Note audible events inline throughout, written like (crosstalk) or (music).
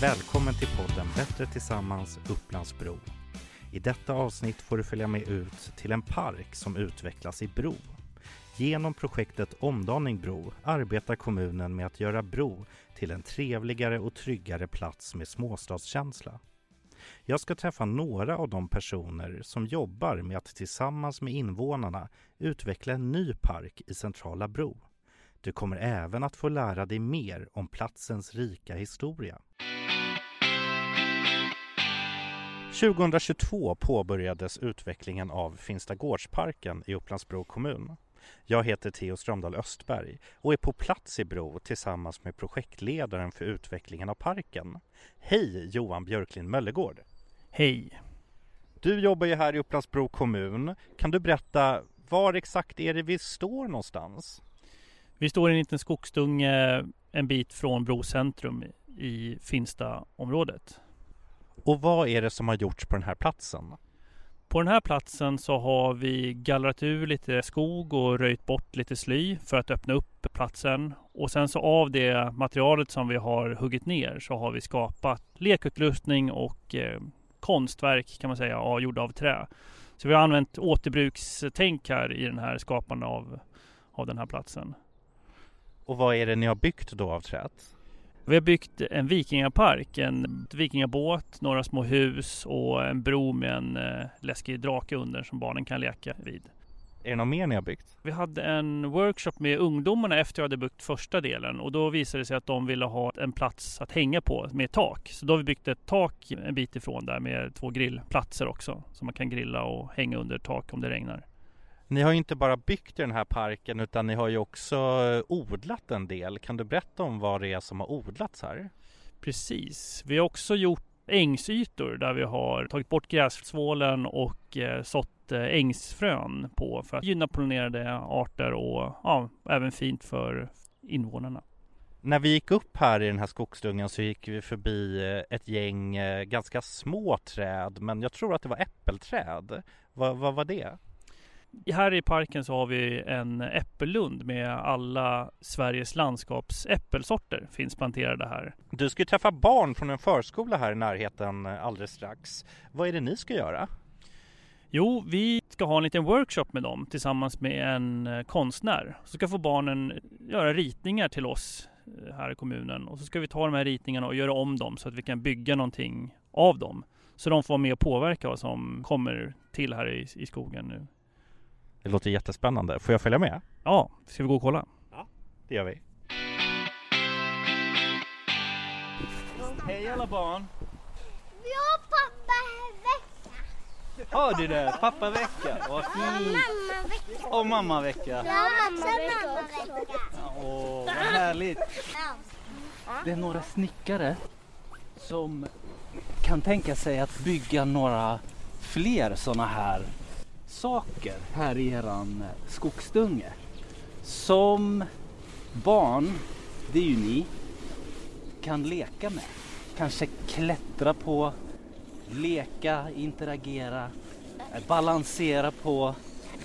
Välkommen till podden Bättre tillsammans Upplandsbro. I detta avsnitt får du följa med ut till en park som utvecklas i Bro. Genom projektet Omdaning Bro arbetar kommunen med att göra Bro till en trevligare och tryggare plats med småstadskänsla. Jag ska träffa några av de personer som jobbar med att tillsammans med invånarna utveckla en ny park i centrala Bro. Du kommer även att få lära dig mer om platsens rika historia. 2022 påbörjades utvecklingen av Finstagårdsparken i Upplandsbro kommun. Jag heter Theo Strömdahl Östberg och är på plats i Bro tillsammans med projektledaren för utvecklingen av parken. Hej Johan Björklind Möllegård! Hej! Du jobbar ju här i Upplandsbro kommun. Kan du berätta var exakt är det vi står någonstans? Vi står i en liten skogsdunge en bit från Bro centrum i Finsta-området. Och vad är det som har gjorts på den här platsen? På den här platsen så har vi gallrat ur lite skog och röjt bort lite sly för att öppna upp platsen. Och sen så av det materialet som vi har huggit ner så har vi skapat lekutrustning och eh, konstverk kan man säga, gjorda av trä. Så vi har använt återbrukstänk här i den här skapande av, av den här platsen. Och vad är det ni har byggt då av träet? Vi har byggt en vikingapark, en vikingabåt, några små hus och en bro med en eh, läskig drake under som barnen kan leka vid. Är det något mer ni har byggt? Vi hade en workshop med ungdomarna efter jag hade byggt första delen och då visade det sig att de ville ha en plats att hänga på med tak. Så då har vi byggt ett tak en bit ifrån där med två grillplatser också. Så man kan grilla och hänga under tak om det regnar. Ni har ju inte bara byggt den här parken utan ni har ju också odlat en del. Kan du berätta om vad det är som har odlats här? Precis. Vi har också gjort ängsytor där vi har tagit bort grässvålen och eh, sått eh, ängsfrön på för att gynna pollinerade arter och ja, även fint för invånarna. När vi gick upp här i den här skogsdungen så gick vi förbi eh, ett gäng ganska små träd men jag tror att det var äppelträd. Vad, vad var det? Här i parken så har vi en äppellund med alla Sveriges landskapsäppelsorter finns planterade här. Du ska ju träffa barn från en förskola här i närheten eh, alldeles strax. Vad är det ni ska göra? Jo, vi ska ha en liten workshop med dem tillsammans med en eh, konstnär. Så ska få barnen göra ritningar till oss eh, här i kommunen och så ska vi ta de här ritningarna och göra om dem så att vi kan bygga någonting av dem. Så de får vara med och påverka vad som kommer till här i, i skogen nu. Det låter jättespännande. Får jag följa med? Ja, ska vi gå och kolla? Ja, det gör vi. Hej alla barn! Vi har pappavecka. Har du det? Pappavecka? Vad fint! Och mammavecka. Ja, mammavecka. Åh, vad härligt! Det är några snickare som kan tänka sig att bygga några fler sådana här saker här i eran eh, skogsdunge. Som barn, det är ju ni, kan leka med. Kanske klättra på, leka, interagera, eh, balansera på,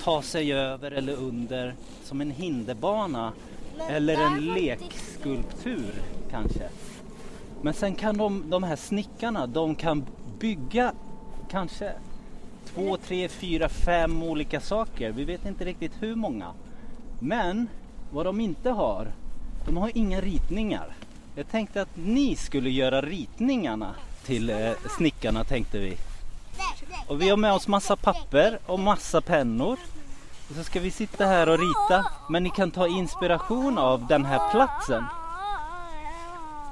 ta sig över eller under som en hinderbana eller en lekskulptur kanske. Men sen kan de, de här snickarna, de kan bygga kanske två, tre, fyra, fem olika saker. Vi vet inte riktigt hur många. Men vad de inte har, de har inga ritningar. Jag tänkte att ni skulle göra ritningarna till eh, snickarna tänkte vi. Och vi har med oss massa papper och massa pennor. Och så ska vi sitta här och rita. Men ni kan ta inspiration av den här platsen.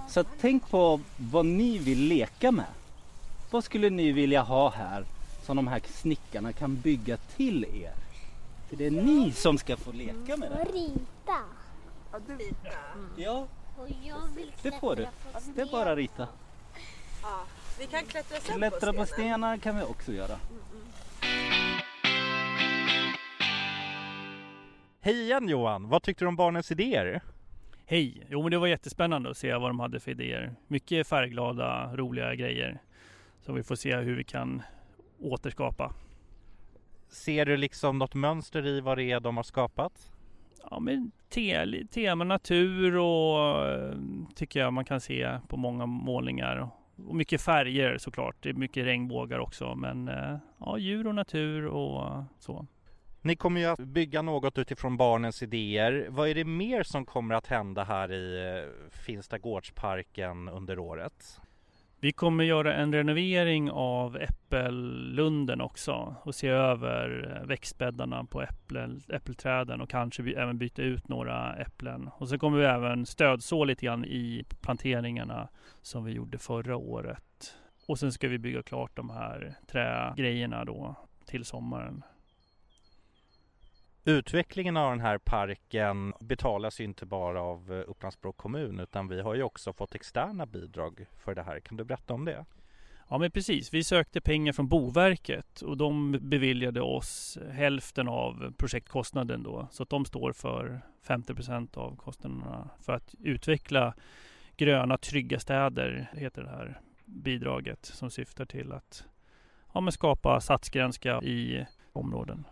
Så tänk på vad ni vill leka med. Vad skulle ni vilja ha här som de här snickarna kan bygga till er? För det är ni som ska få leka med det. Rita. Ja, Och jag vill det får du. Det är bara rita. Ja, vi kan klättra sen Klättra på stenar kan vi också göra. Hej igen Johan! Vad tyckte du om barnens idéer? Hej! Jo men det var jättespännande att se vad de hade för idéer. Mycket färgglada, roliga grejer. Så vi får se hur vi kan återskapa. Ser du liksom något mönster i vad det är de har skapat? Ja, men te, tema natur och eh, tycker jag man kan se på många målningar. Och mycket färger såklart. Det är mycket regnbågar också. Men eh, ja, djur och natur och så. Ni kommer ju att bygga något utifrån barnens idéer. Vad är det mer som kommer att hända här i eh, Finsta gårdsparken under året? Vi kommer göra en renovering av Äppellunden också och se över eh, växtbäddarna på äpplen, äppelträden och kanske även byta ut några äpplen. Och så kommer vi även stödså lite grann i planteringarna som vi gjorde förra året. Och sen ska vi bygga klart de här trägrejerna då till sommaren. Utvecklingen av den här parken betalas ju inte bara av Upplandsbro Upplands-Bro kommun utan vi har ju också fått externa bidrag för det här. Kan du berätta om det? Ja men precis, vi sökte pengar från Boverket och de beviljade oss hälften av projektkostnaden då. Så att de står för 50 procent av kostnaderna för att utveckla gröna trygga städer, heter det här bidraget som syftar till att ja, men skapa satsgränska i områden.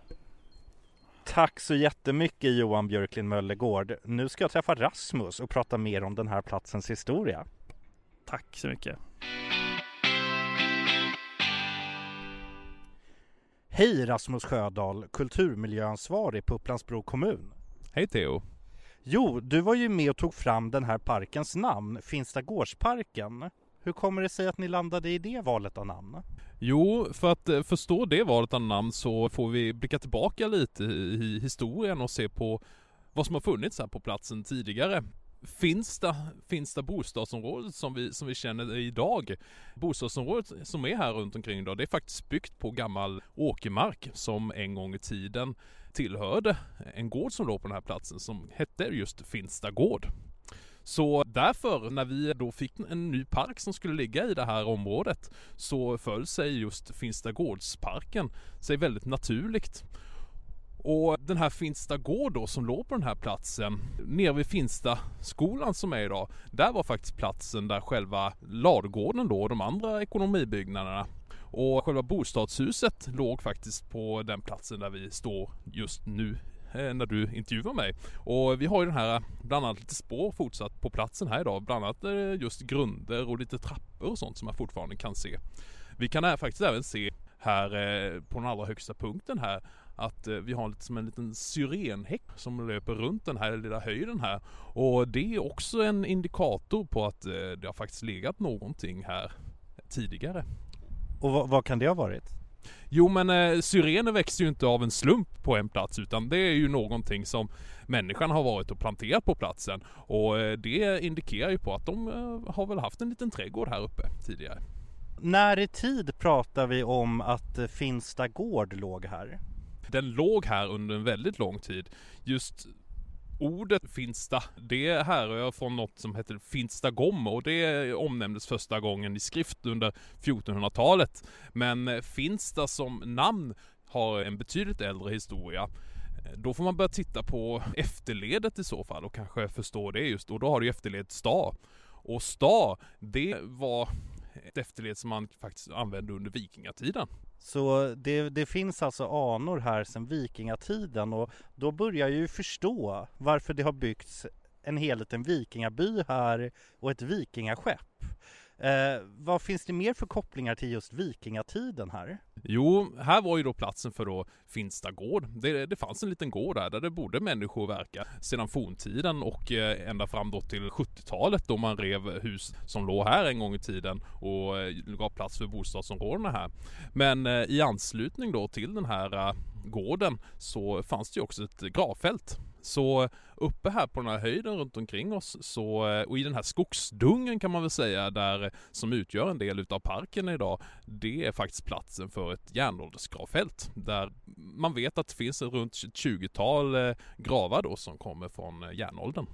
Tack så jättemycket Johan Björklin Möllegård. Nu ska jag träffa Rasmus och prata mer om den här platsens historia. Tack så mycket. Hej Rasmus Sjödahl, kulturmiljöansvarig på Upplands-Bro kommun. Hej Theo! Jo, du var ju med och tog fram den här parkens namn, Finstagårdsparken. Hur kommer det sig att ni landade i det valet av namn? Jo, för att eh, förstå det valet av namn så får vi blicka tillbaka lite i historien och se på vad som har funnits här på platsen tidigare. Finsta, Finsta bostadsområdet som vi, som vi känner det idag. Bostadsområdet som är här runt omkring idag, det är faktiskt byggt på gammal åkermark som en gång i tiden tillhörde en gård som låg på den här platsen som hette just Finsta gård. Så därför, när vi då fick en ny park som skulle ligga i det här området så föll sig just Finstagårdsparken sig väldigt naturligt. Och den här Finsta gård då som låg på den här platsen nere vid Finsta skolan som är idag. Där var faktiskt platsen där själva ladugården då och de andra ekonomibyggnaderna och själva bostadshuset låg faktiskt på den platsen där vi står just nu Eh, när du intervjuar mig. Och vi har ju den här eh, bland annat lite spår fortsatt på platsen här idag. Bland annat eh, just grunder och lite trappor och sånt som man fortfarande kan se. Vi kan här faktiskt även se här på den allra högsta punkten här att vi har lite som en liten syrenhäck som löper runt den här lilla höjden här. Och det är också en indikator på att det har faktiskt legat någonting här tidigare. Och vad, vad kan det ha varit? Jo men eh, syrener växer ju inte av en slump på en plats utan det är ju någonting som människan har varit och planterat på platsen. Och eh, det indikerar ju på att de eh, har väl haft en liten trädgård här uppe tidigare. När i tid pratar vi om att eh, Finsta gård låg här? Den låg här under en väldigt lång tid. Just Ordet Finsta, det härrör från något som heter Finstagom och det omnämndes första gången i skrift under 1400-talet. Men eh, Finsta som namn har en betydligt äldre historia. Eh, då får man börja titta på efterledet i så fall och kanske förstå det just och då har du efterledet sta. Och sta, det var ett efterled som man faktiskt använde under vikingatiden. Så det, det, finns alltså anor här sedan vikingatiden och då börjar jag ju förstå varför det har byggts en hel liten vikingaby här och ett vikingaskepp. Eh, vad finns det mer för kopplingar till just vikingatiden här? Jo, här var ju då platsen för då Finsta gård. Det, det fanns en liten gård där, där det bodde människor verka sedan forntiden och eh, ända fram då till 70-talet då man rev hus som låg här en gång i tiden och eh, gav plats för bostadsområdena här. Men eh, i anslutning då till den här gården så fanns det ju också ett gravfält så uppe här på den här höjden runt omkring oss så, och i den här skogsdungen kan man väl säga där som utgör en del utav parken idag. Det är faktiskt platsen för ett järnåldersgravfält där man vet att det finns runt 20-tal eh, gravar då som kommer från eh, järnåldern.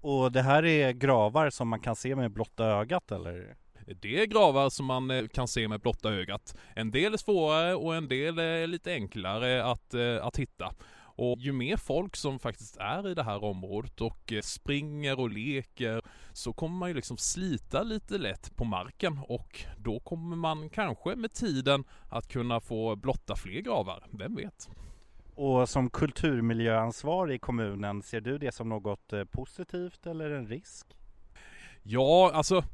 Och det här är gravar som man kan se med blotta ögat eller? Det är gravar som man eh, kan se med blotta ögat. En del är svårare och en del är lite enklare att, att hitta. Och ju mer folk som faktiskt är i det här området och eh, springer och leker så kommer man ju liksom slita lite lätt på marken och då kommer man kanske med tiden att kunna få blotta fler gravar, vem vet? Och som kulturmiljöansvarig i kommunen, ser du det som något eh, positivt eller en risk? Ja, alltså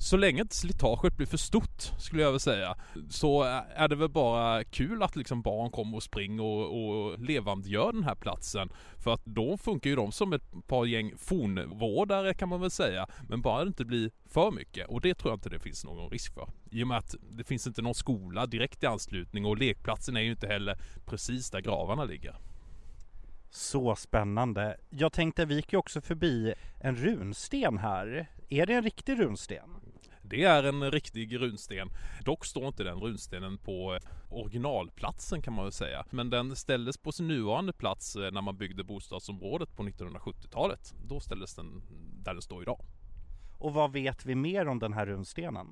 så länge inte slitaget blir för stort skulle jag vilja säga så är det väl bara kul att liksom barn kommer och springer och, och levandegör den här platsen. För att då funkar ju de som ett par gäng fornvårdare kan man väl säga. Men bara det inte blir för mycket och det tror jag inte det finns någon risk för. I och med att det finns inte någon skola direkt i anslutning och lekplatsen är ju inte heller precis där gravarna ligger. Så spännande. Jag tänkte vi gick ju också förbi en runsten här. Är det en riktig runsten? Det är en riktig runsten. Dock står inte den runstenen på eh, originalplatsen kan man väl säga. Men den ställdes på sin nuvarande plats eh, när man byggde bostadsområdet på 1970-talet. Då ställdes den där den står idag. Och vad vet vi mer om den här runstenen?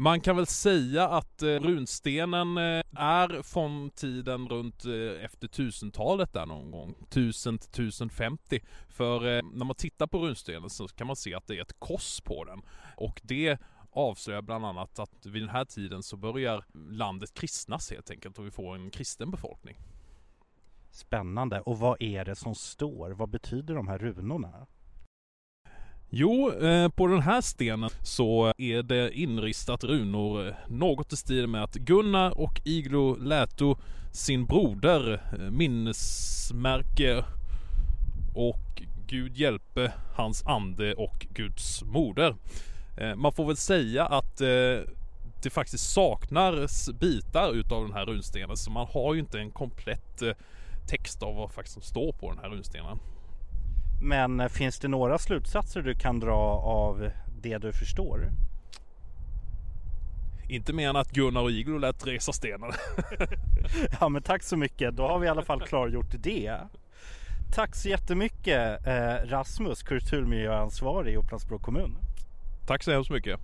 Man kan väl säga att eh, runstenen eh, är från tiden runt eh, efter 1000-talet där någon gång. 1000 till 1050. För när man tittar på runstenen så kan man se att det är ett kors på den. Och det avslöjar bland annat att vid den här tiden så börjar landet kristnas helt enkelt och vi får en kristen befolkning. Spännande. Och vad är det som står? Vad betyder de här runorna? Jo, eh, på den här stenen så är det inristat runor eh, något i stil med att Gunnar och Iglo Läto sin broder eh, minnesmärke och Gud hjälpe hans ande och Guds moder. Eh, man får väl säga att det faktiskt saknas bitar utav den här runstenen så man har ju inte en komplett text av vad faktiskt som står på den här runstenen. Men eh, finns det några slutsatser du kan dra av det du förstår? Inte mer än att Gunnar och Iglo lät resa stenar. (laughs) ja men tack så mycket, då har vi i alla fall klargjort det. Tack så jättemycket eh, Rasmus, kulturmiljöansvarig i Upplands-Bro kommun. Tack så hemskt mycket.